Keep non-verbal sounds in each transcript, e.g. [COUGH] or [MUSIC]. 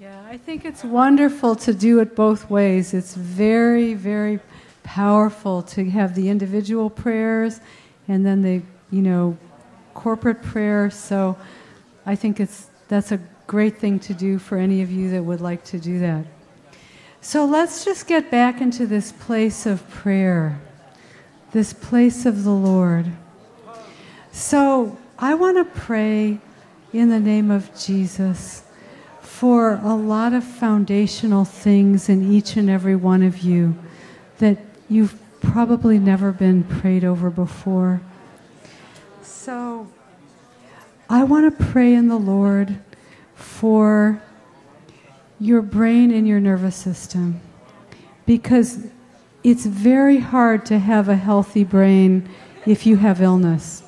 Yeah, I think it's wonderful to do it both ways. It's very, very powerful to have the individual prayers and then the, you know, corporate prayer. So I think it's that's a great thing to do for any of you that would like to do that. So let's just get back into this place of prayer, this place of the Lord. So I want to pray in the name of Jesus for a lot of foundational things in each and every one of you that you've probably never been prayed over before. So I want to pray in the Lord for your brain and your nervous system because it's very hard to have a healthy brain if you have illness.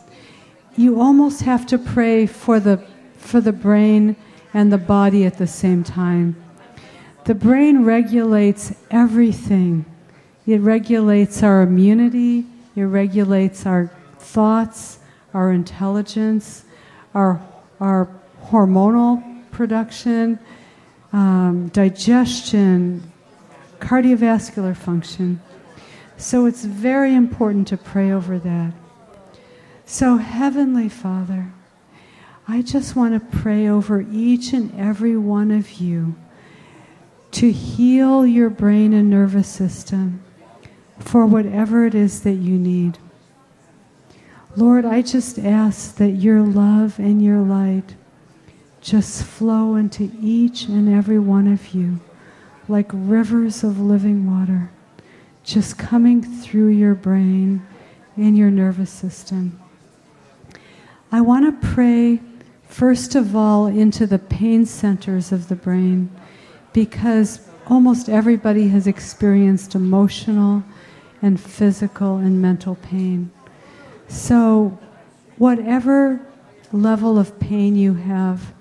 You almost have to pray for the for the brain and the body at the same time. The brain regulates everything. It regulates our immunity, it regulates our thoughts, our intelligence, our, our hormonal production, um, digestion, cardiovascular function. So it's very important to pray over that. So, Heavenly Father, I just want to pray over each and every one of you to heal your brain and nervous system for whatever it is that you need. Lord, I just ask that your love and your light just flow into each and every one of you like rivers of living water, just coming through your brain and your nervous system. I want to pray first of all into the pain centers of the brain because almost everybody has experienced emotional and physical and mental pain. So, whatever level of pain you have,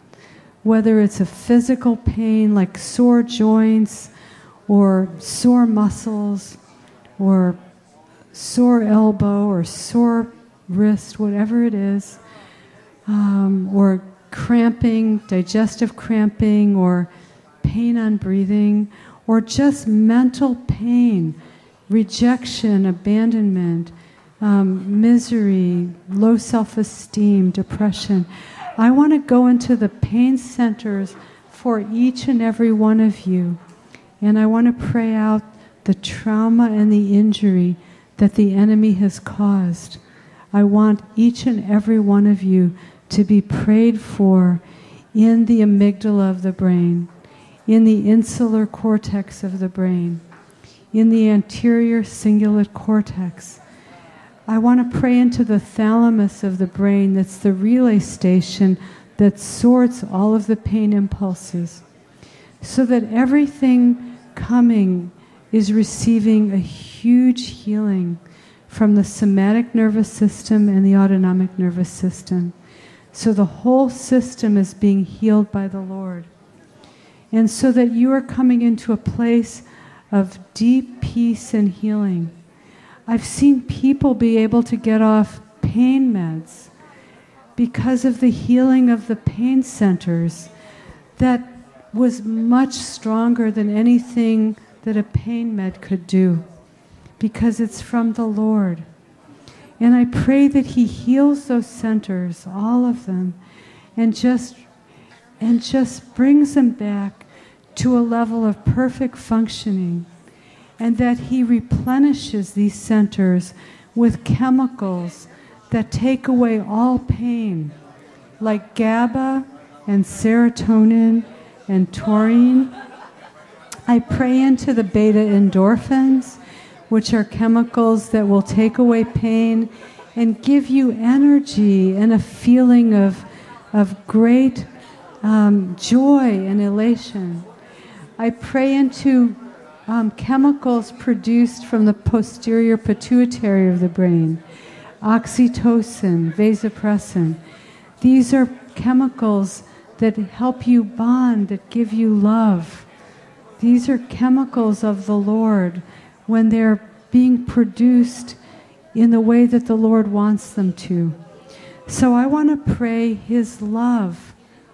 whether it's a physical pain like sore joints or sore muscles or sore elbow or sore wrist, whatever it is, um, or cramping, digestive cramping, or pain on breathing, or just mental pain, rejection, abandonment, um, misery, low self esteem, depression. I want to go into the pain centers for each and every one of you. And I want to pray out the trauma and the injury that the enemy has caused. I want each and every one of you to be prayed for in the amygdala of the brain, in the insular cortex of the brain, in the anterior cingulate cortex. I want to pray into the thalamus of the brain that's the relay station that sorts all of the pain impulses so that everything coming is receiving a huge healing from the somatic nervous system and the autonomic nervous system. So the whole system is being healed by the Lord. And so that you are coming into a place of deep peace and healing. I've seen people be able to get off pain meds because of the healing of the pain centers that was much stronger than anything that a pain med could do because it's from the Lord. And I pray that he heals those centers, all of them, and just and just brings them back to a level of perfect functioning. And that he replenishes these centers with chemicals that take away all pain, like GABA and serotonin and taurine. I pray into the beta endorphins which are chemicals that will take away pain and give you energy and a feeling of, of great um, joy and elation. I pray into um, chemicals produced from the posterior pituitary of the brain oxytocin, vasopressin. These are chemicals that help you bond, that give you love. These are chemicals of the Lord when they're being produced in the way that the Lord wants them to. So I want to pray His love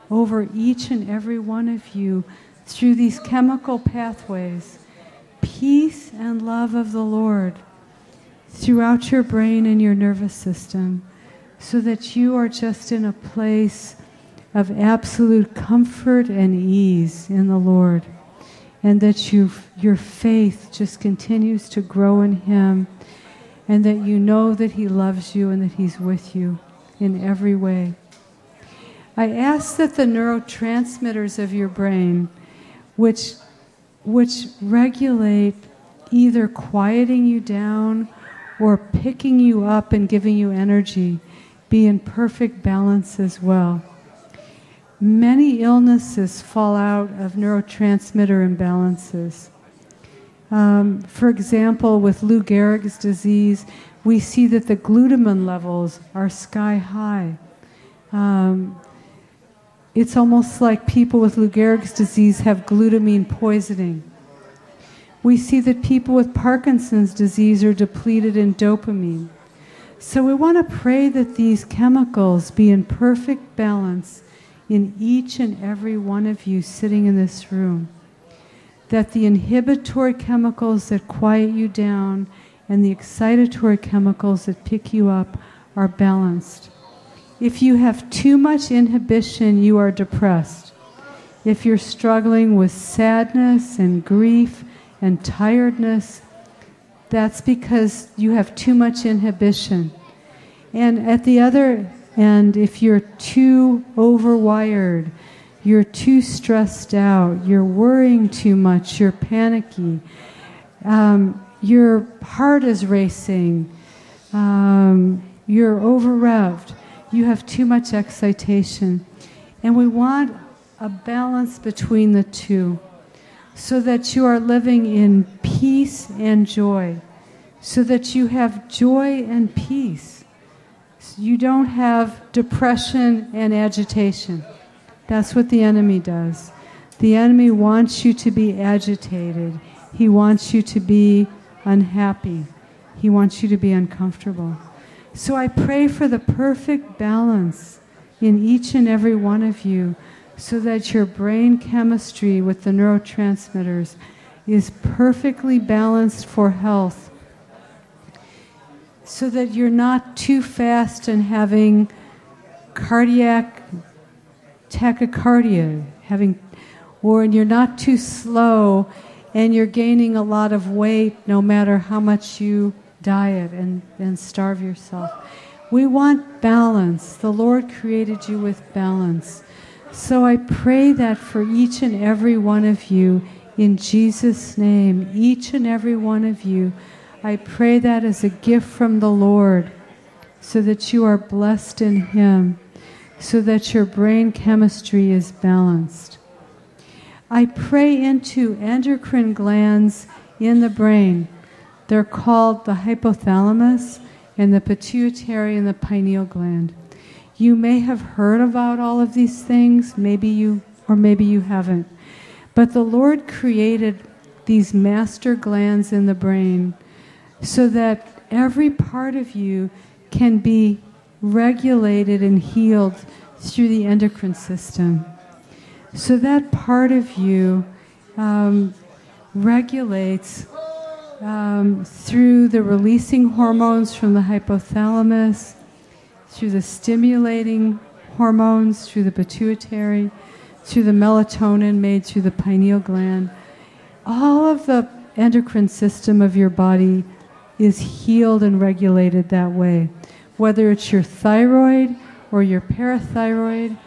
over each and every one of you through these chemical pathways peace and love of the Lord throughout your brain and your nervous system so that you are just in a place of absolute comfort and ease in the Lord and that you your faith just continues to grow in him and that you know that he loves you and that he's with you in every way. I ask that the neurotransmitters of your brain which which regulate either quieting you down or picking you up and giving you energy be in perfect balance as well. Many illnesses fall out of neurotransmitter imbalances. Um, for example, with Lou Gehrig's disease, we see that the glutamine levels are sky high. Um, it's almost like people with Lou Gehrig's disease have glutamine poisoning. We see that people with Parkinson's disease are depleted in dopamine. So we want to pray that these chemicals be in perfect balance in each and every one of you sitting in this room. That the inhibitory chemicals that quiet you down and the excitatory chemicals that pick you up are balanced. If you have too much inhibition, you are depressed. If you're struggling with sadness and grief and tiredness, that's because you have too much inhibition. And at the other and if you're too overwired, you're too stressed out, you're worrying too much, you're panicky, um, your heart is racing, um, you're over revved, you have too much excitation. And we want a balance between the two so that you are living in peace and joy, so that you have joy and peace you don't have depression and agitation. That's what the enemy does. The enemy wants you to be agitated. He wants you to be unhappy. He wants you to be uncomfortable. So I pray for the perfect balance in each and every one of you so that your brain chemistry with the neurotransmitters is perfectly balanced for health so that you're not too fast and having cardiac tachycardia, having, or you're not too slow and you're gaining a lot of weight no matter how much you diet and, and starve yourself. We want balance. The Lord created you with balance. So I pray that for each and every one of you, in Jesus' name, each and every one of you I pray that as a gift from the Lord so that you are blessed in Him, so that your brain chemistry is balanced. I pray into endocrine glands in the brain. They're called the hypothalamus and the pituitary and the pineal gland. You may have heard about all of these things, maybe you, or maybe you haven't. But the Lord created these master glands in the brain so that every part of you can be regulated and healed through the endocrine system. So that part of you um, regulates um, through the releasing hormones from the hypothalamus, through the stimulating hormones, through the pituitary, through the melatonin made through the pineal gland. All of the endocrine system of your body is healed and regulated that way. Whether it's your thyroid or your parathyroid,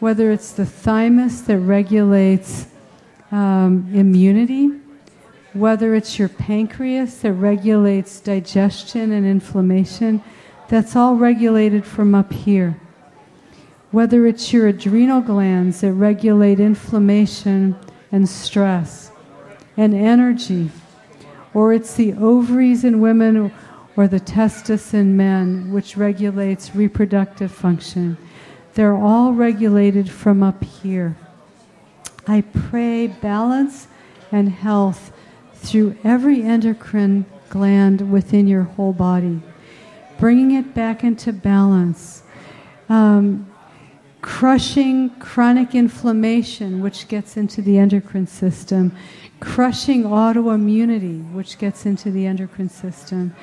whether it's the thymus that regulates um, immunity, whether it's your pancreas that regulates digestion and inflammation, that's all regulated from up here. Whether it's your adrenal glands that regulate inflammation and stress and energy or it's the ovaries in women or the testis in men, which regulates reproductive function. They're all regulated from up here. I pray balance and health through every endocrine gland within your whole body, bringing it back into balance. Um, crushing chronic inflammation, which gets into the endocrine system, crushing autoimmunity, which gets into the endocrine system,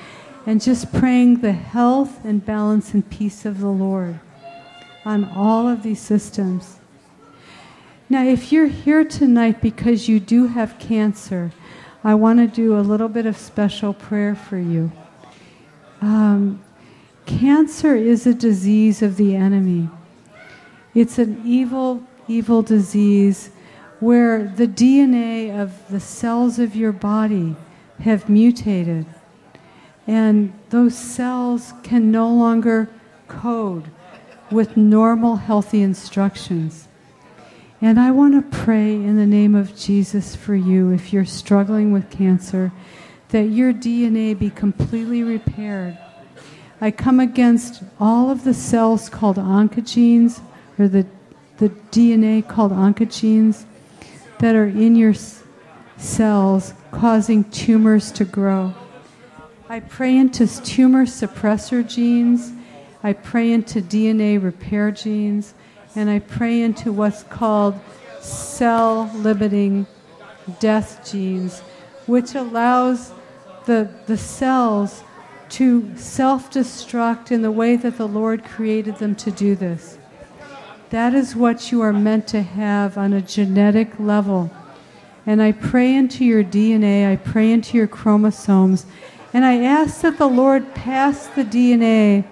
and just praying the health and balance and peace of the Lord on all of these systems. Now, if you're here tonight because you do have cancer, I want to do a little bit of special prayer for you. Um, cancer is a disease of the enemy. It's an evil, evil disease where the DNA of the cells of your body have mutated. And those cells can no longer code with normal, healthy instructions. And I want to pray in the name of Jesus for you if you're struggling with cancer, that your DNA be completely repaired. I come against all of the cells called oncogenes, or the, the DNA called oncogenes, that are in your cells causing tumors to grow. I pray into tumor suppressor genes. I pray into DNA repair genes. And I pray into what's called cell limiting death genes, which allows the, the cells to self destruct in the way that the Lord created them to do this. That is what you are meant to have on a genetic level. And I pray into your DNA, I pray into your chromosomes, and I ask that the Lord pass the DNA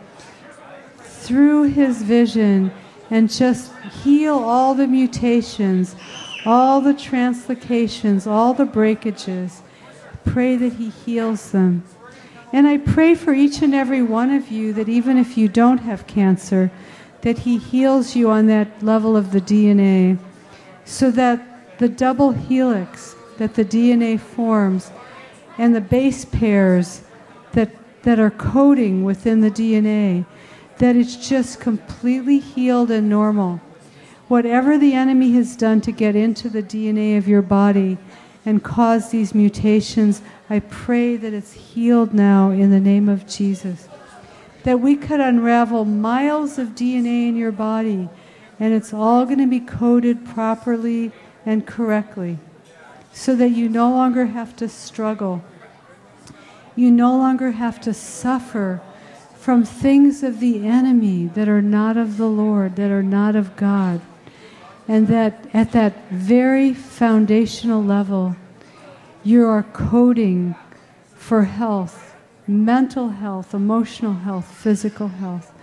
through his vision and just heal all the mutations, all the translocations, all the breakages. Pray that he heals them. And I pray for each and every one of you that even if you don't have cancer, that He heals you on that level of the DNA so that the double helix that the DNA forms and the base pairs that, that are coding within the DNA, that it's just completely healed and normal. Whatever the enemy has done to get into the DNA of your body and cause these mutations, I pray that it's healed now in the name of Jesus that we could unravel miles of DNA in your body and it's all going to be coded properly and correctly so that you no longer have to struggle. You no longer have to suffer from things of the enemy that are not of the Lord, that are not of God. And that at that very foundational level, you are coding for health mental health, emotional health, physical health,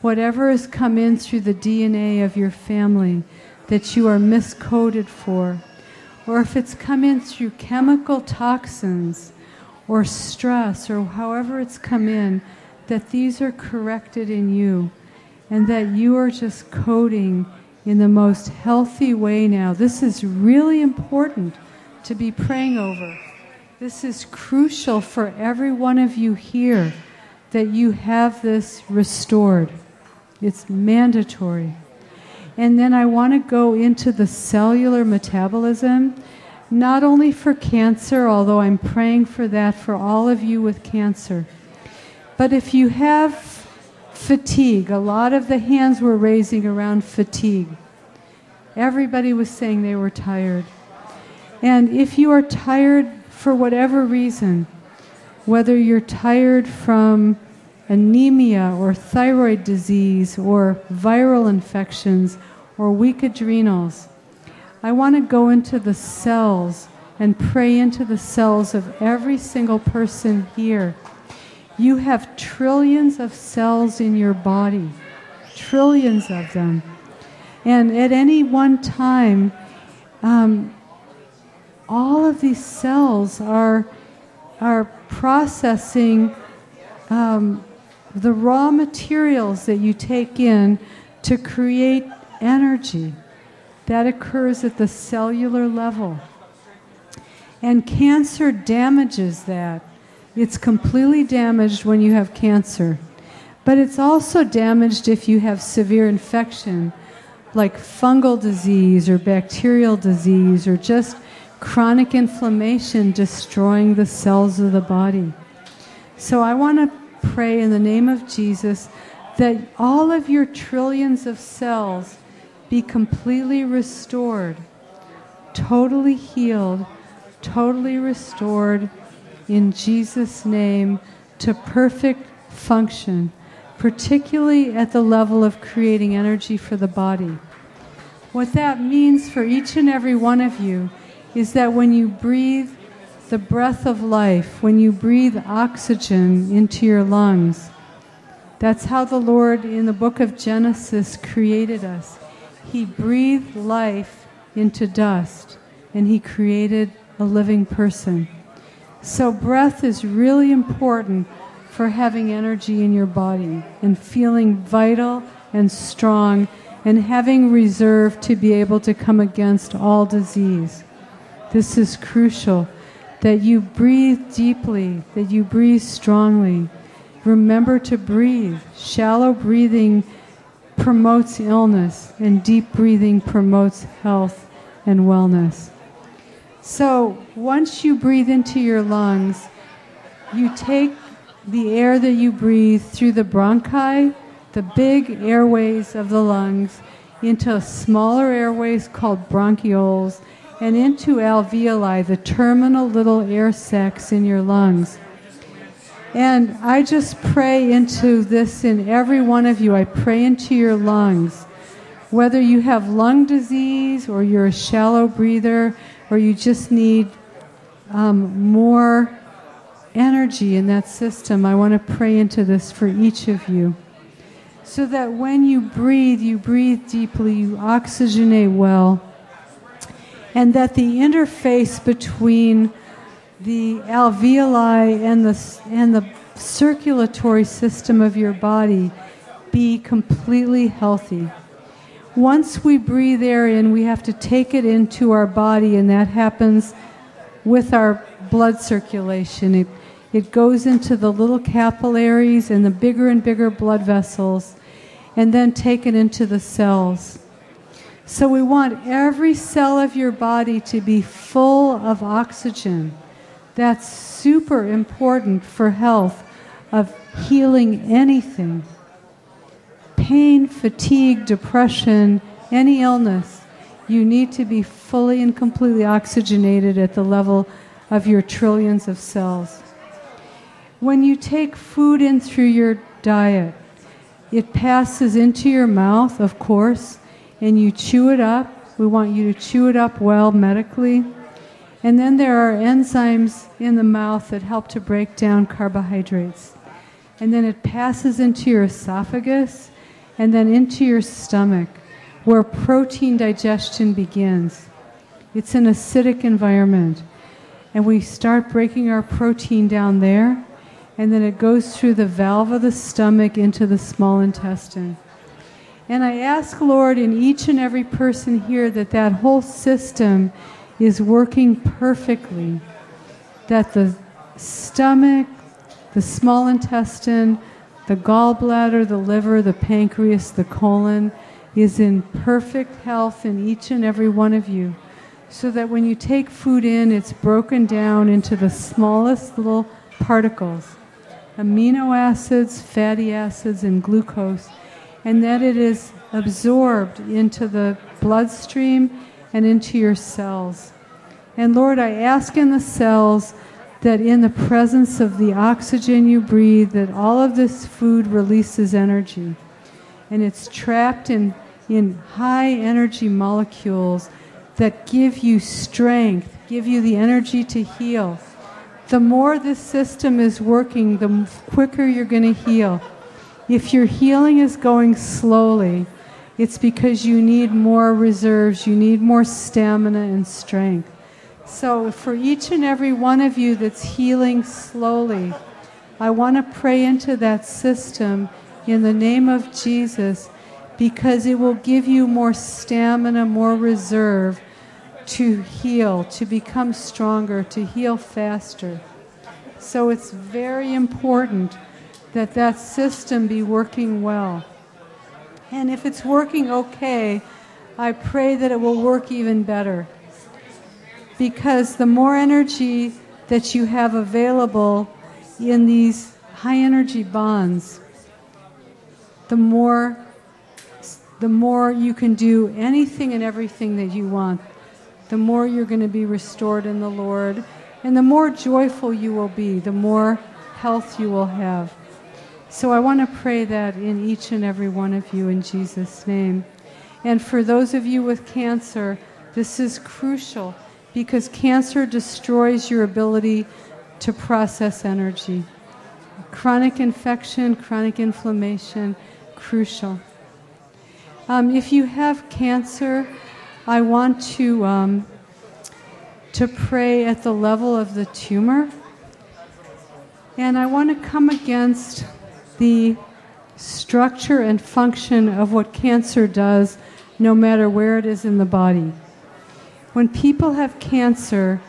whatever has come in through the DNA of your family that you are miscoded for, or if it's come in through chemical toxins or stress or however it's come in, that these are corrected in you and that you are just coding in the most healthy way now. This is really important to be praying over. This is crucial for every one of you here that you have this restored. It's mandatory. And then I want to go into the cellular metabolism, not only for cancer, although I'm praying for that for all of you with cancer, but if you have fatigue, a lot of the hands were raising around fatigue. Everybody was saying they were tired. And if you are tired for whatever reason, whether you're tired from anemia or thyroid disease or viral infections or weak adrenals, I want to go into the cells and pray into the cells of every single person here. You have trillions of cells in your body, trillions of them. And at any one time, um, all of these cells are, are processing um, the raw materials that you take in to create energy. That occurs at the cellular level. And cancer damages that. It's completely damaged when you have cancer. But it's also damaged if you have severe infection, like fungal disease or bacterial disease or just chronic inflammation destroying the cells of the body. So I want to pray in the name of Jesus that all of your trillions of cells be completely restored, totally healed, totally restored in Jesus' name to perfect function, particularly at the level of creating energy for the body. What that means for each and every one of you is that when you breathe the breath of life, when you breathe oxygen into your lungs, that's how the Lord in the book of Genesis created us. He breathed life into dust and He created a living person. So, breath is really important for having energy in your body and feeling vital and strong and having reserve to be able to come against all disease. This is crucial that you breathe deeply, that you breathe strongly. Remember to breathe. Shallow breathing promotes illness, and deep breathing promotes health and wellness. So, once you breathe into your lungs, you take the air that you breathe through the bronchi, the big airways of the lungs, into smaller airways called bronchioles, and into alveoli, the terminal little air sacs in your lungs. And I just pray into this in every one of you. I pray into your lungs. Whether you have lung disease or you're a shallow breather, or you just need um, more energy in that system, I want to pray into this for each of you. So that when you breathe, you breathe deeply, you oxygenate well, and that the interface between the alveoli and the, and the circulatory system of your body be completely healthy. Once we breathe air in, we have to take it into our body, and that happens with our blood circulation. It, it goes into the little capillaries and the bigger and bigger blood vessels, and then taken into the cells. So we want every cell of your body to be full of oxygen. That's super important for health, of healing anything pain, fatigue, depression, any illness, you need to be fully and completely oxygenated at the level of your trillions of cells. When you take food in through your diet, it passes into your mouth, of course, and you chew it up. We want you to chew it up well medically. And then there are enzymes in the mouth that help to break down carbohydrates. And then it passes into your esophagus and then into your stomach where protein digestion begins. It's an acidic environment. And we start breaking our protein down there, and then it goes through the valve of the stomach into the small intestine. And I ask, Lord, in each and every person here that that whole system is working perfectly, that the stomach, the small intestine, the gallbladder, the liver, the pancreas, the colon is in perfect health in each and every one of you. So that when you take food in, it's broken down into the smallest little particles amino acids, fatty acids, and glucose, and that it is absorbed into the bloodstream and into your cells. And Lord, I ask in the cells that in the presence of the oxygen you breathe, that all of this food releases energy. And it's trapped in, in high energy molecules that give you strength, give you the energy to heal. The more this system is working, the quicker you're going to heal. If your healing is going slowly, it's because you need more reserves, you need more stamina and strength. So, for each and every one of you that's healing slowly, I want to pray into that system in the name of Jesus because it will give you more stamina, more reserve to heal, to become stronger, to heal faster. So, it's very important that that system be working well. And if it's working okay, I pray that it will work even better because the more energy that you have available in these high energy bonds, the more the more you can do anything and everything that you want. The more you're going to be restored in the Lord, and the more joyful you will be, the more health you will have. So I want to pray that in each and every one of you in Jesus' name. And for those of you with cancer, this is crucial because cancer destroys your ability to process energy. Chronic infection, chronic inflammation, crucial. Um, if you have cancer, I want to um, to pray at the level of the tumor, and I want to come against the structure and function of what cancer does, no matter where it is in the body. When people have cancer,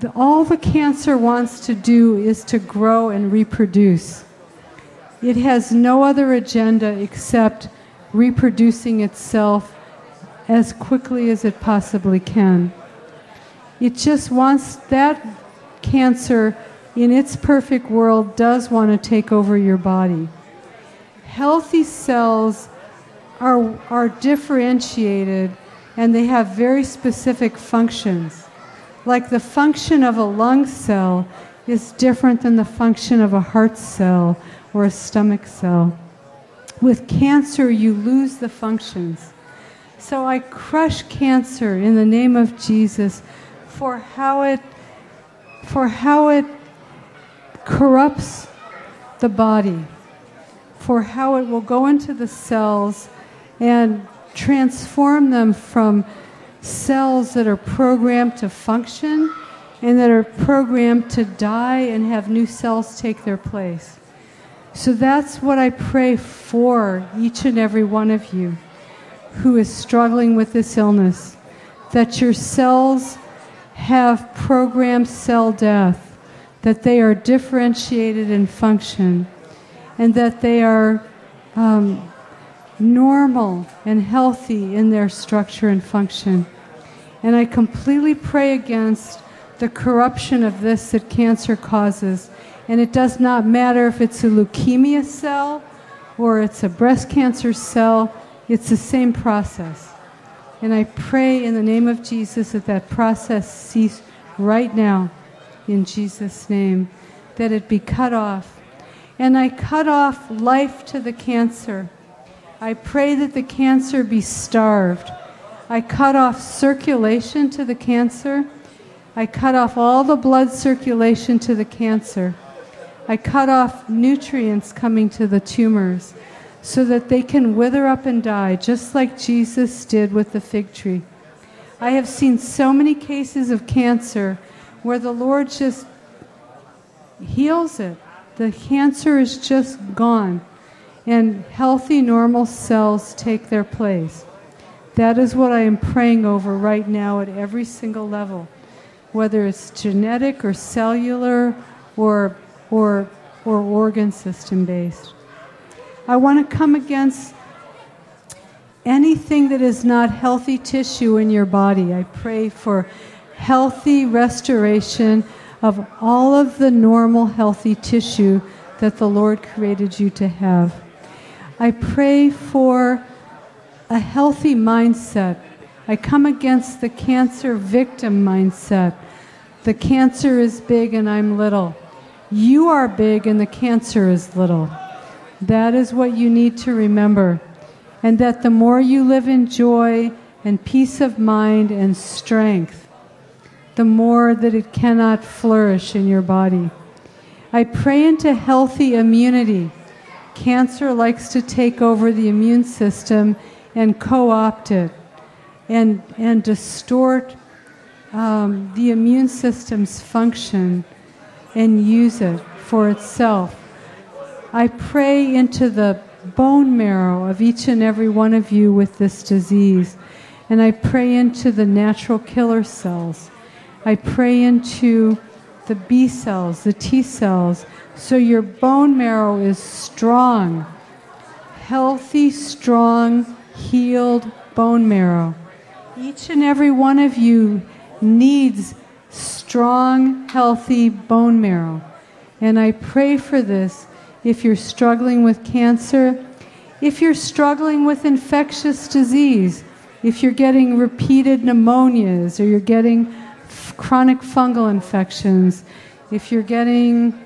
the, all the cancer wants to do is to grow and reproduce. It has no other agenda except reproducing itself as quickly as it possibly can. It just wants that cancer in its perfect world does want to take over your body. Healthy cells are, are differentiated and they have very specific functions. Like the function of a lung cell is different than the function of a heart cell or a stomach cell. With cancer, you lose the functions. So I crush cancer in the name of Jesus for how it for how it corrupts the body, for how it will go into the cells and transform them from cells that are programmed to function and that are programmed to die and have new cells take their place. So that's what I pray for each and every one of you who is struggling with this illness that your cells have programmed cell death, that they are differentiated in function, and that they are um, normal and healthy in their structure and function. And I completely pray against the corruption of this that cancer causes and it does not matter if it's a leukemia cell or it's a breast cancer cell, it's the same process. And I pray in the name of Jesus that that process cease right now, in Jesus' name, that it be cut off. And I cut off life to the cancer. I pray that the cancer be starved. I cut off circulation to the cancer. I cut off all the blood circulation to the cancer. I cut off nutrients coming to the tumors so that they can wither up and die, just like Jesus did with the fig tree. I have seen so many cases of cancer where the Lord just heals it. The cancer is just gone, and healthy, normal cells take their place. That is what I am praying over right now at every single level, whether it's genetic or cellular or or, or organ system based. I want to come against anything that is not healthy tissue in your body. I pray for healthy restoration of all of the normal healthy tissue that the Lord created you to have. I pray for a healthy mindset. I come against the cancer victim mindset. The cancer is big and I'm little. You are big and the cancer is little. That is what you need to remember. And that the more you live in joy and peace of mind and strength, the more that it cannot flourish in your body. I pray into healthy immunity. Cancer likes to take over the immune system and co opt it and, and distort um, the immune system's function and use it for itself. I pray into the bone marrow of each and every one of you with this disease. And I pray into the natural killer cells. I pray into the B cells, the T cells, so your bone marrow is strong, healthy, strong, healed bone marrow. Each and every one of you needs strong, healthy bone marrow. And I pray for this if you're struggling with cancer If you're struggling with infectious disease, if you're getting repeated pneumonias or you're getting chronic fungal infections, if you're getting,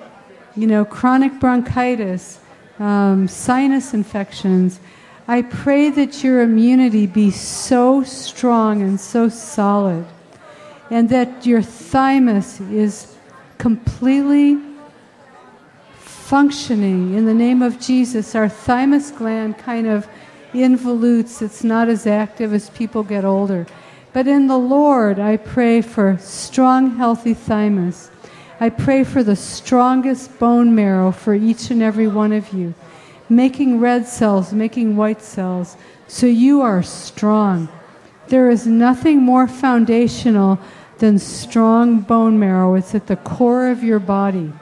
you know, chronic bronchitis, um, sinus infections, I pray that your immunity be so strong and so solid, and that your thymus is completely functioning in the name of Jesus. Our thymus gland kind of involutes, it's not as active as people get older. But in the Lord, I pray for strong, healthy thymus. I pray for the strongest bone marrow for each and every one of you, making red cells, making white cells, so you are strong. There is nothing more foundational than strong bone marrow. It's at the core of your body.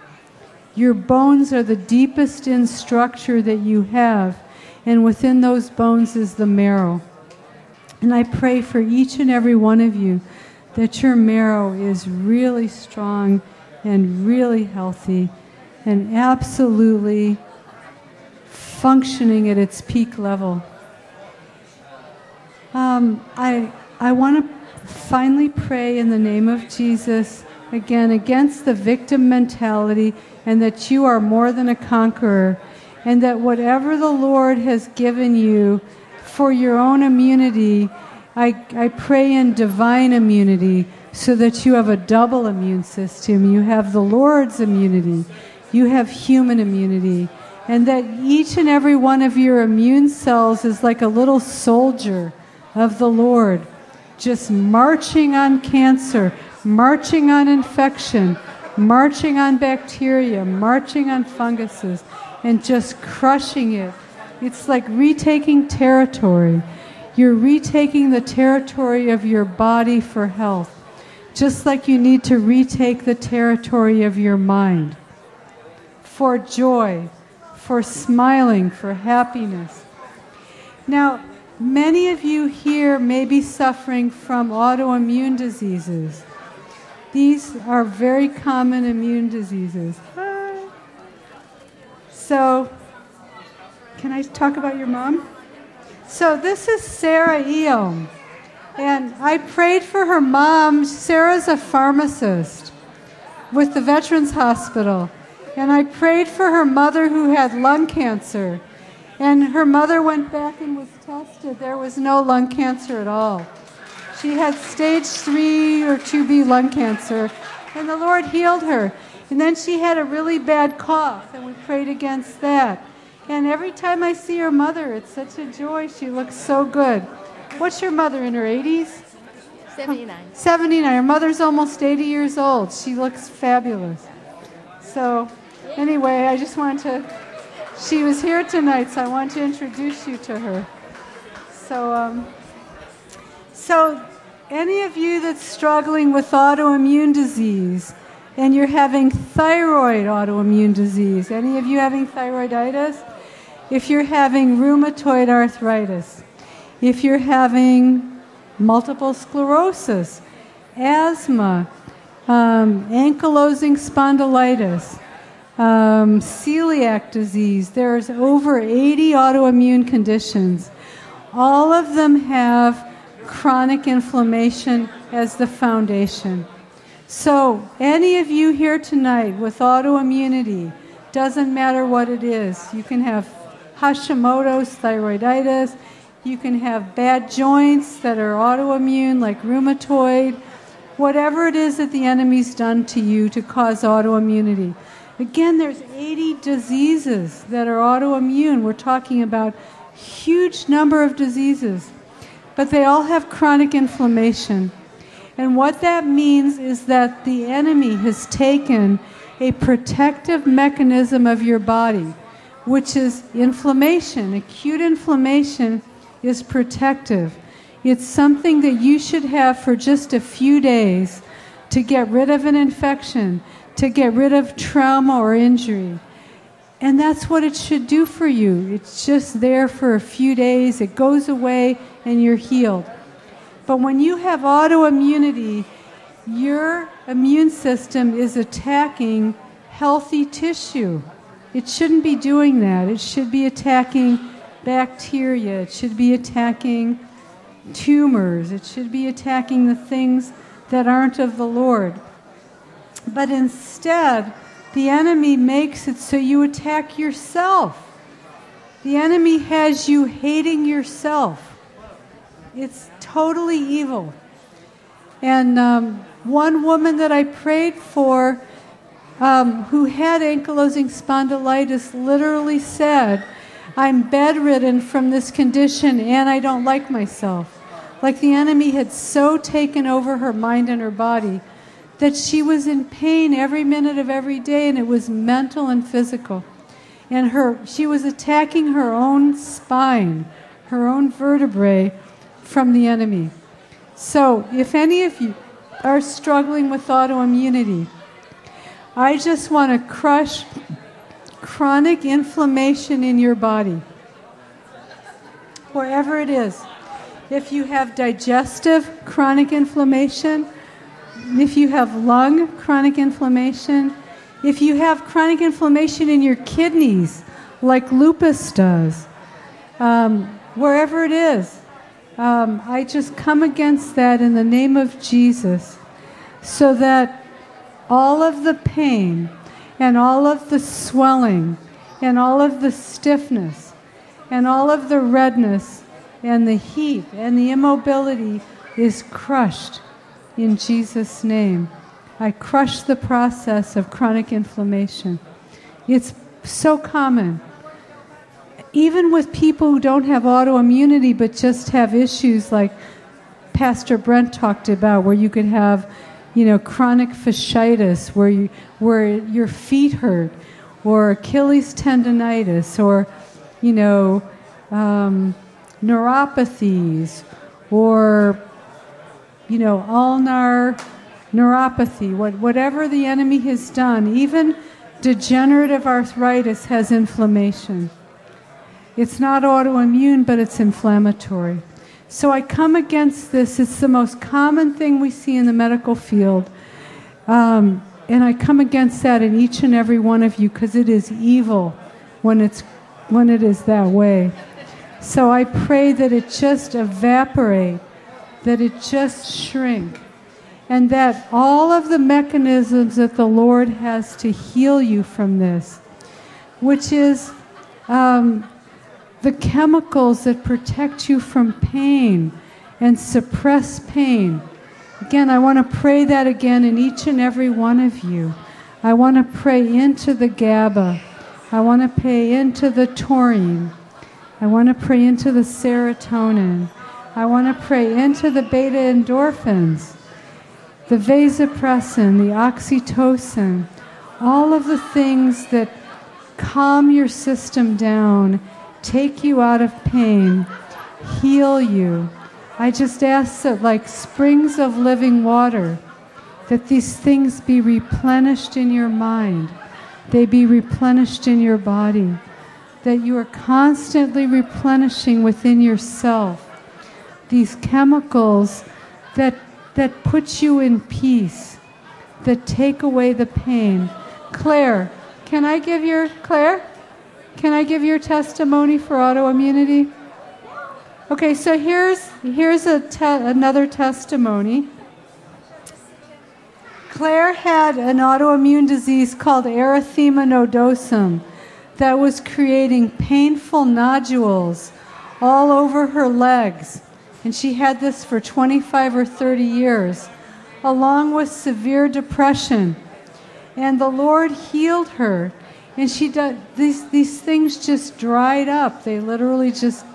Your bones are the deepest in structure that you have and within those bones is the marrow. And I pray for each and every one of you that your marrow is really strong and really healthy and absolutely functioning at its peak level. Um, I, I want to finally pray in the name of Jesus again against the victim mentality and that you are more than a conqueror and that whatever the Lord has given you for your own immunity, I, I pray in divine immunity so that you have a double immune system. You have the Lord's immunity, you have human immunity, and that each and every one of your immune cells is like a little soldier of the Lord, just marching on cancer, marching on infection, marching on bacteria, marching on funguses and just crushing it. It's like retaking territory. You're retaking the territory of your body for health, just like you need to retake the territory of your mind for joy, for smiling, for happiness. Now, many of you here may be suffering from autoimmune diseases. These are very common immune diseases. So, can I talk about your mom? So, this is Sarah Eom. And I prayed for her mom. Sarah's a pharmacist with the Veterans Hospital. And I prayed for her mother who had lung cancer. And her mother went back and was tested. There was no lung cancer at all. She had stage 3 or 2B lung cancer. And the Lord healed her. And then she had a really bad cough, and we prayed against that. And every time I see her mother, it's such a joy. She looks so good. What's your mother in her 80s? 79. 79. Her mother's almost 80 years old. She looks fabulous. So, anyway, I just wanted to. She was here tonight, so I want to introduce you to her. So, um, so any of you that's struggling with autoimmune disease, and you're having thyroid autoimmune disease, any of you having thyroiditis? If you're having rheumatoid arthritis, if you're having multiple sclerosis, asthma, um, ankylosing spondylitis, um, celiac disease, there's over 80 autoimmune conditions. All of them have chronic inflammation as the foundation. So, any of you here tonight with autoimmunity, doesn't matter what it is, you can have Hashimoto's thyroiditis, you can have bad joints that are autoimmune, like rheumatoid, whatever it is that the enemy's done to you to cause autoimmunity. Again, there's 80 diseases that are autoimmune. We're talking about huge number of diseases, but they all have chronic inflammation. And what that means is that the enemy has taken a protective mechanism of your body, which is inflammation. Acute inflammation is protective. It's something that you should have for just a few days to get rid of an infection, to get rid of trauma or injury. And that's what it should do for you. It's just there for a few days, it goes away, and you're healed. But when you have autoimmunity, your immune system is attacking healthy tissue. It shouldn't be doing that. It should be attacking bacteria, it should be attacking tumors, it should be attacking the things that aren't of the Lord. But instead, the enemy makes it so you attack yourself. The enemy has you hating yourself. It's totally evil. And um, one woman that I prayed for um, who had ankylosing spondylitis literally said, I'm bedridden from this condition and I don't like myself. Like the enemy had so taken over her mind and her body that she was in pain every minute of every day and it was mental and physical. And her she was attacking her own spine, her own vertebrae from the enemy. So, if any of you are struggling with autoimmunity, I just want to crush chronic inflammation in your body, wherever it is. If you have digestive chronic inflammation, if you have lung chronic inflammation, if you have chronic inflammation in your kidneys, like lupus does, um, wherever it is, um, I just come against that in the name of Jesus so that all of the pain and all of the swelling and all of the stiffness and all of the redness and the heat and the immobility is crushed in Jesus' name. I crush the process of chronic inflammation. It's so common. Even with people who don't have autoimmunity but just have issues like Pastor Brent talked about, where you could have you know, chronic fasciitis where, you, where your feet hurt, or Achilles tendonitis, or, you know, um, neuropathies, or, you know, ulnar neuropathy, what, whatever the enemy has done, even degenerative arthritis has inflammation. It's not autoimmune, but it's inflammatory. So I come against this. It's the most common thing we see in the medical field. Um, and I come against that in each and every one of you because it is evil when, it's, when it is that way. So I pray that it just evaporate, that it just shrink, and that all of the mechanisms that the Lord has to heal you from this, which is um, the chemicals that protect you from pain and suppress pain. Again, I want to pray that again in each and every one of you. I want to pray into the GABA. I want to pray into the taurine. I want to pray into the serotonin. I want to pray into the beta endorphins, the vasopressin, the oxytocin, all of the things that calm your system down take you out of pain, heal you. I just ask that, like springs of living water, that these things be replenished in your mind, they be replenished in your body, that you are constantly replenishing within yourself these chemicals that, that put you in peace, that take away the pain. Claire, can I give your, Claire? Can I give your testimony for autoimmunity? Okay, so here's here's a te- another testimony. Claire had an autoimmune disease called erythema nodosum that was creating painful nodules all over her legs. And she had this for 25 or 30 years, along with severe depression. And the Lord healed her and she does these these things just dried up. They literally just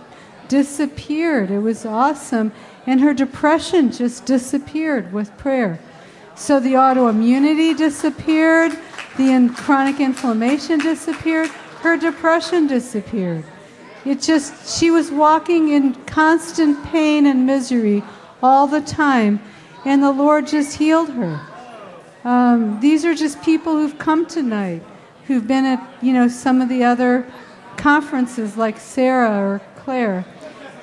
disappeared. It was awesome. And her depression just disappeared with prayer. So the autoimmunity disappeared, the in chronic inflammation disappeared, her depression disappeared. It just, she was walking in constant pain and misery all the time, and the Lord just healed her. Um, these are just people who've come tonight who've been at, you know, some of the other conferences like Sarah or Claire,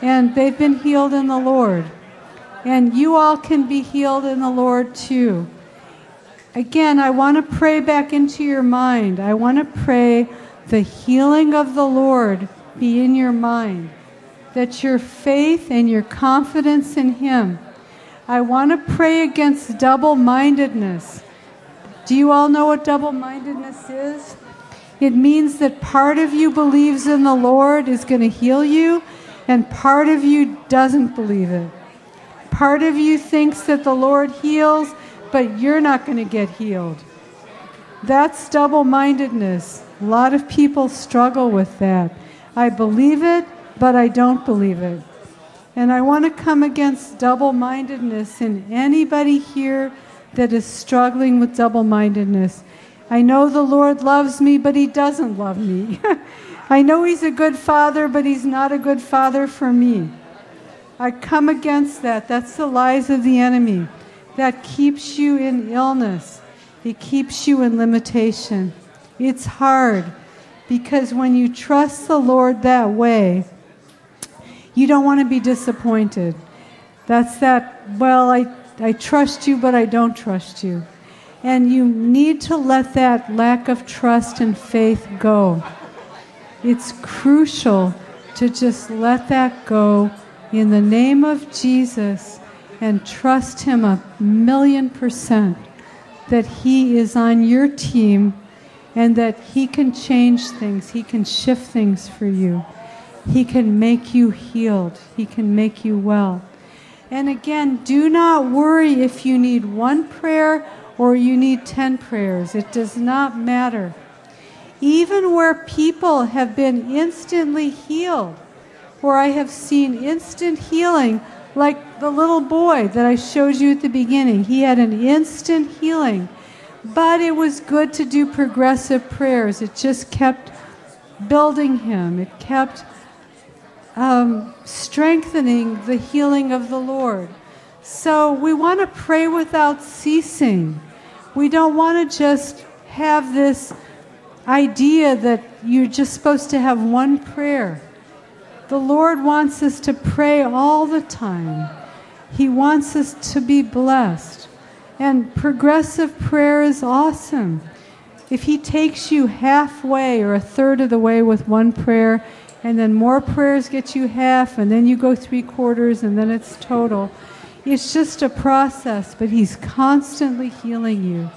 and they've been healed in the Lord. And you all can be healed in the Lord too. Again, I want to pray back into your mind. I want to pray the healing of the Lord be in your mind, that your faith and your confidence in Him. I want to pray against double mindedness. Do you all know what double mindedness is? It means that part of you believes in the Lord is going to heal you, and part of you doesn't believe it. Part of you thinks that the Lord heals, but you're not going to get healed. That's double mindedness. A lot of people struggle with that. I believe it, but I don't believe it. And I want to come against double mindedness in anybody here that is struggling with double mindedness. I know the Lord loves me, but He doesn't love me. [LAUGHS] I know He's a good father, but He's not a good father for me. I come against that. That's the lies of the enemy. That keeps you in illness, it keeps you in limitation. It's hard because when you trust the Lord that way, you don't want to be disappointed. That's that, well, I, I trust you, but I don't trust you. And you need to let that lack of trust and faith go. It's crucial to just let that go in the name of Jesus and trust Him a million percent that He is on your team and that He can change things, He can shift things for you. He can make you healed, He can make you well. And again, do not worry if you need one prayer or you need 10 prayers. It does not matter. Even where people have been instantly healed, where I have seen instant healing, like the little boy that I showed you at the beginning, he had an instant healing. But it was good to do progressive prayers. It just kept building him, it kept um, strengthening the healing of the Lord. So we want to pray without ceasing. We don't want to just have this idea that you're just supposed to have one prayer. The Lord wants us to pray all the time. He wants us to be blessed. And progressive prayer is awesome. If He takes you halfway or a third of the way with one prayer, and then more prayers get you half, and then you go three quarters, and then it's total. It's just a process, but He's constantly healing you.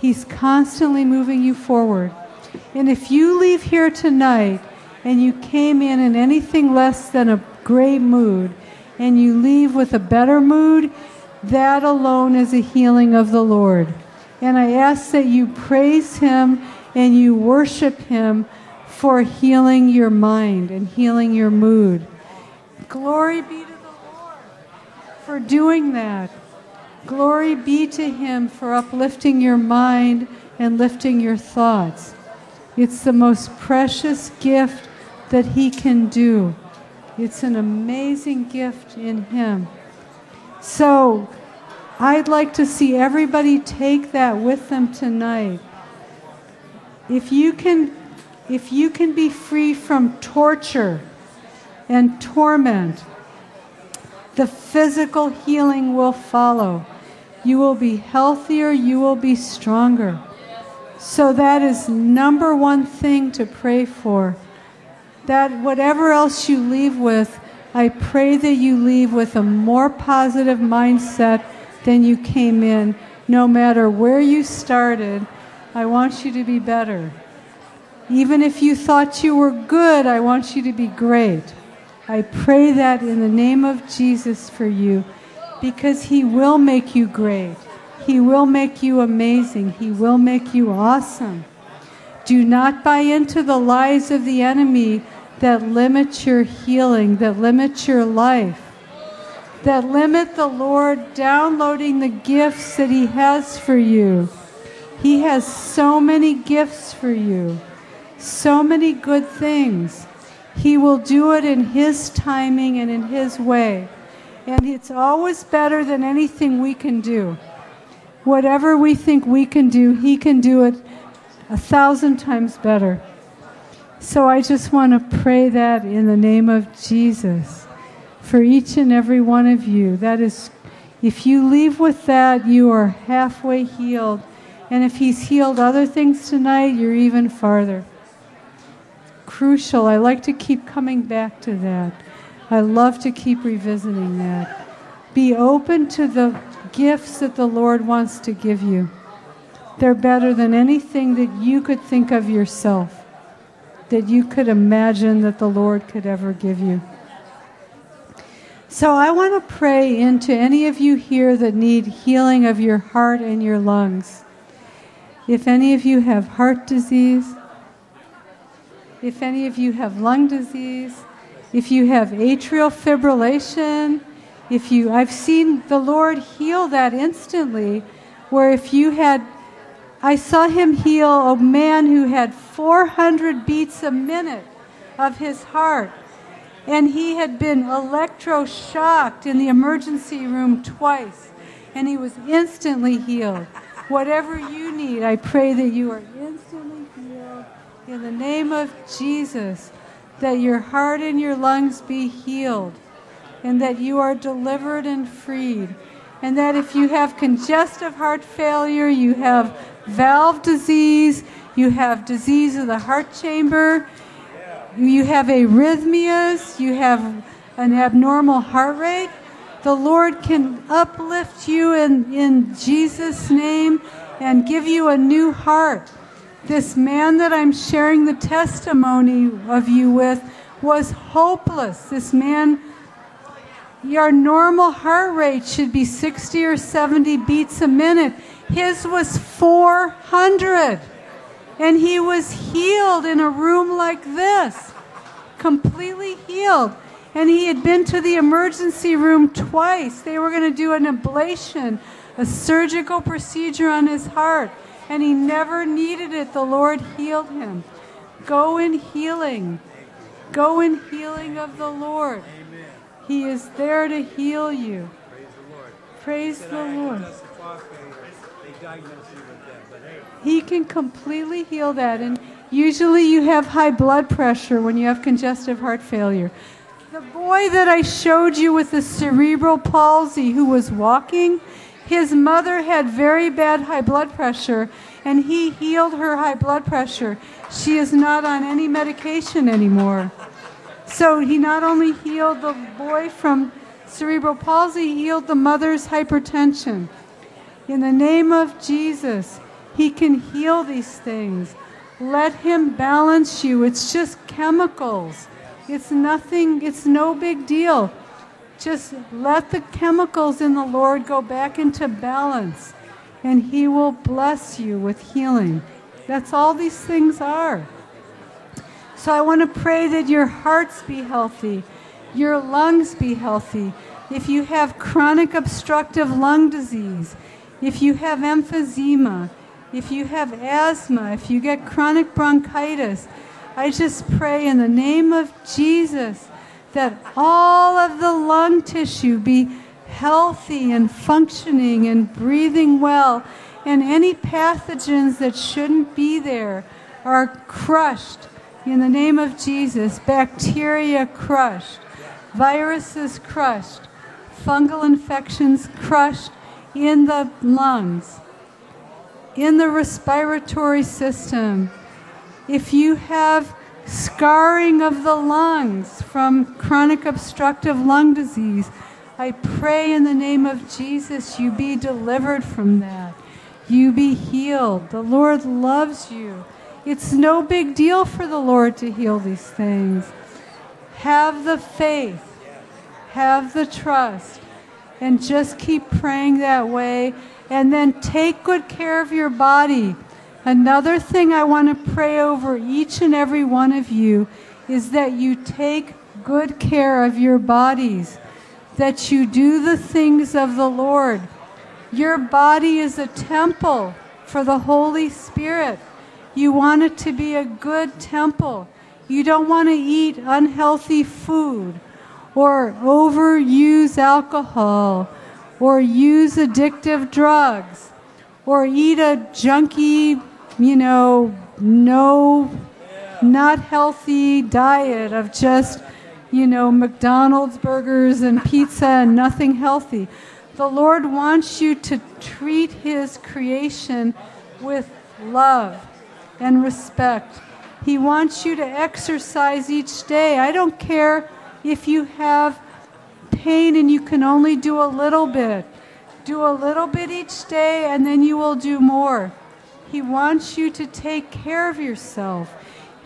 He's constantly moving you forward. And if you leave here tonight and you came in in anything less than a great mood, and you leave with a better mood, that alone is a healing of the Lord. And I ask that you praise Him and you worship Him for healing your mind and healing your mood. Glory be to the Lord for doing that. Glory be to Him for uplifting your mind and lifting your thoughts. It's the most precious gift that He can do. It's an amazing gift in Him. So I'd like to see everybody take that with them tonight. If you can if you can be free from torture and torment, the physical healing will follow. You will be healthier, you will be stronger. So that is number one thing to pray for. That whatever else you leave with, I pray that you leave with a more positive mindset than you came in. No matter where you started, I want you to be better. Even if you thought you were good, I want you to be great. I pray that in the name of Jesus for you because He will make you great. He will make you amazing. He will make you awesome. Do not buy into the lies of the enemy that limit your healing, that limit your life, that limit the Lord downloading the gifts that He has for you. He has so many gifts for you, so many good things. He will do it in His timing and in His way. And it's always better than anything we can do. Whatever we think we can do, He can do it a thousand times better. So I just want to pray that in the name of Jesus for each and every one of you. That is, if you leave with that, you are halfway healed. And if He's healed other things tonight, you're even farther. Crucial. I like to keep coming back to that. I love to keep revisiting that. Be open to the gifts that the Lord wants to give you. They're better than anything that you could think of yourself, that you could imagine that the Lord could ever give you. So I want to pray into any of you here that need healing of your heart and your lungs. If any of you have heart disease, if any of you have lung disease, if you have atrial fibrillation, if you I've seen the Lord heal that instantly where if you had I saw him heal a man who had 400 beats a minute of his heart and he had been electroshocked in the emergency room twice and he was instantly healed. Whatever you need, I pray that you are instantly in the name of Jesus, that your heart and your lungs be healed, and that you are delivered and freed. And that if you have congestive heart failure, you have valve disease, you have disease of the heart chamber, you have arrhythmias, you have an abnormal heart rate, the Lord can uplift you in, in Jesus' name and give you a new heart. This man that I'm sharing the testimony of you with was hopeless. This man, your normal heart rate should be 60 or 70 beats a minute. His was 400. And he was healed in a room like this, completely healed and he had been to the emergency room twice. They were going to do an ablation, a surgical procedure on his heart, and he never needed it. The Lord healed him. Go in healing. Go in healing of the Lord. He is there to heal you. Praise the Lord. He can completely heal that. And usually you have high blood pressure when you have congestive heart failure. The boy that I showed you with the cerebral palsy who was walking, his mother had very bad high blood pressure, and he healed her high blood pressure. She is not on any medication anymore. So he not only healed the boy from cerebral palsy, he healed the mother's hypertension. In the name of Jesus, he can heal these things. Let him balance you. It's just chemicals. It's nothing, it's no big deal. Just let the chemicals in the Lord go back into balance, and He will bless you with healing. That's all these things are. So I want to pray that your hearts be healthy, your lungs be healthy. If you have chronic obstructive lung disease, if you have emphysema, if you have asthma, if you get chronic bronchitis, I just pray in the name of Jesus that all of the lung tissue be healthy and functioning and breathing well, and any pathogens that shouldn't be there are crushed in the name of Jesus. Bacteria crushed, viruses crushed, fungal infections crushed in the lungs, in the respiratory system if you have scarring of the lungs from chronic obstructive lung disease, I pray in the name of Jesus you be delivered from that. You be healed. The Lord loves you. It's no big deal for the Lord to heal these things. Have the faith, have the trust, and just keep praying that way. And then take good care of your body. Another thing I want to pray over each and every one of you is that you take good care of your bodies, that you do the things of the Lord. Your body is a temple for the Holy Spirit. You want it to be a good temple. You don't want to eat unhealthy food or overuse alcohol or use addictive drugs or eat a junky you know, no, not healthy diet of just, you know, McDonald's burgers and pizza and nothing healthy. The Lord wants you to treat His creation with love and respect. He wants you to exercise each day. I don't care if you have pain and you can only do a little bit. Do a little bit each day and then you will do more. He wants you to take care of yourself.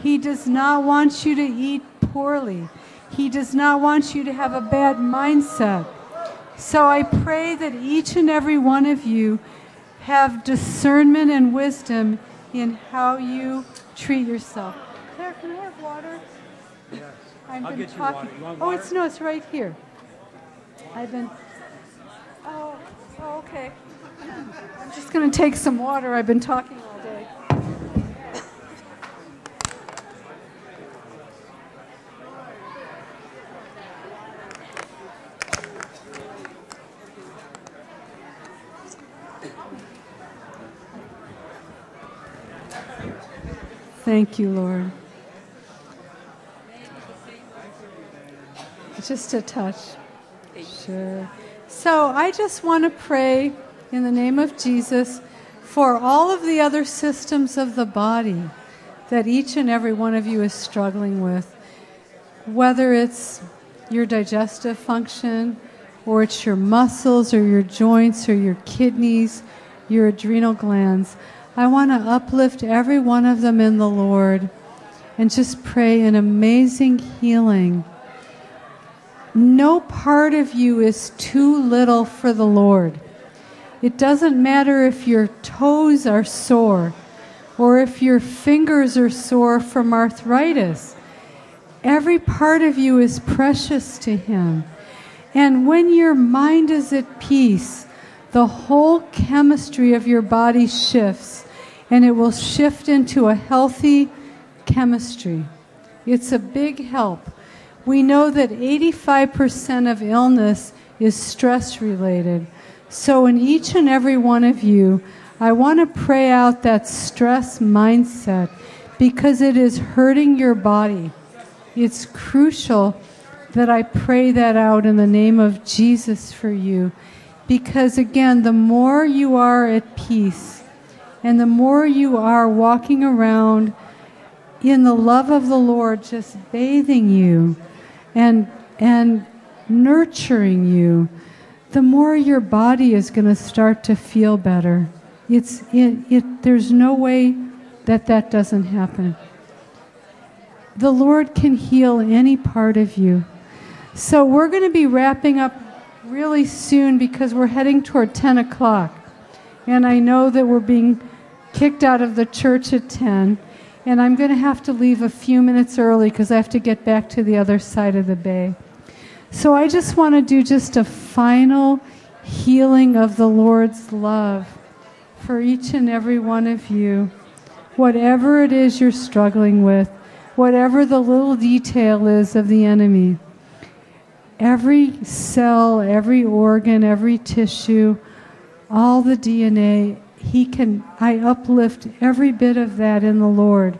He does not want you to eat poorly. He does not want you to have a bad mindset. So I pray that each and every one of you have discernment and wisdom in how you treat yourself. Claire, can I have water? Yes. I've I'll been talking. water. You want oh, it's no, it's right here. I've been. Oh, oh, okay. I'm just going to take some water. I've been talking all day. Thank you, Lord. Just a touch. Sure. So I just want to pray in the name of Jesus for all of the other systems of the body that each and every one of you is struggling with. Whether it's your digestive function, or it's your muscles, or your joints, or your kidneys, your adrenal glands. I want to uplift every one of them in the Lord and just pray an amazing healing. No part of you is too little for the Lord. It doesn't matter if your toes are sore or if your fingers are sore from arthritis. Every part of you is precious to Him. And when your mind is at peace, the whole chemistry of your body shifts and it will shift into a healthy chemistry. It's a big help. We know that 85% of illness is stress related. So, in each and every one of you, I want to pray out that stress mindset because it is hurting your body. It's crucial that I pray that out in the name of Jesus for you. Because again, the more you are at peace and the more you are walking around in the love of the Lord, just bathing you and, and nurturing you, the more your body is going to start to feel better. It's, it, it, there's no way that that doesn't happen. The Lord can heal any part of you. So we're going to be wrapping up really soon because we're heading toward 10 o'clock. And I know that we're being kicked out of the church at 10. And I'm going to have to leave a few minutes early because I have to get back to the other side of the bay. So I just want to do just a final healing of the Lord's love for each and every one of you. Whatever it is you're struggling with, whatever the little detail is of the enemy, every cell, every organ, every tissue, all the DNA, he can I uplift every bit of that in the Lord.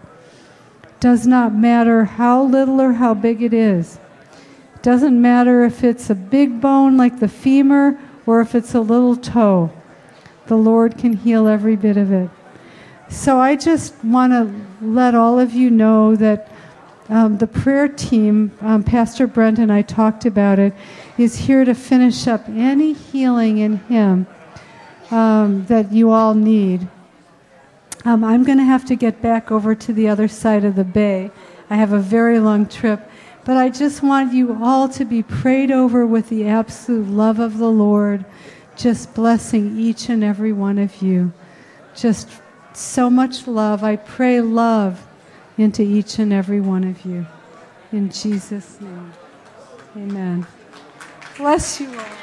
Does not matter how little or how big it is. Doesn't matter if it's a big bone like the femur or if it's a little toe. The Lord can heal every bit of it. So I just want to let all of you know that um, the prayer team, um, Pastor Brent and I talked about it, is here to finish up any healing in Him um, that you all need. Um, I'm going to have to get back over to the other side of the bay. I have a very long trip. But I just want you all to be prayed over with the absolute love of the Lord, just blessing each and every one of you. Just so much love. I pray love into each and every one of you. In Jesus' name. Amen. Bless you all.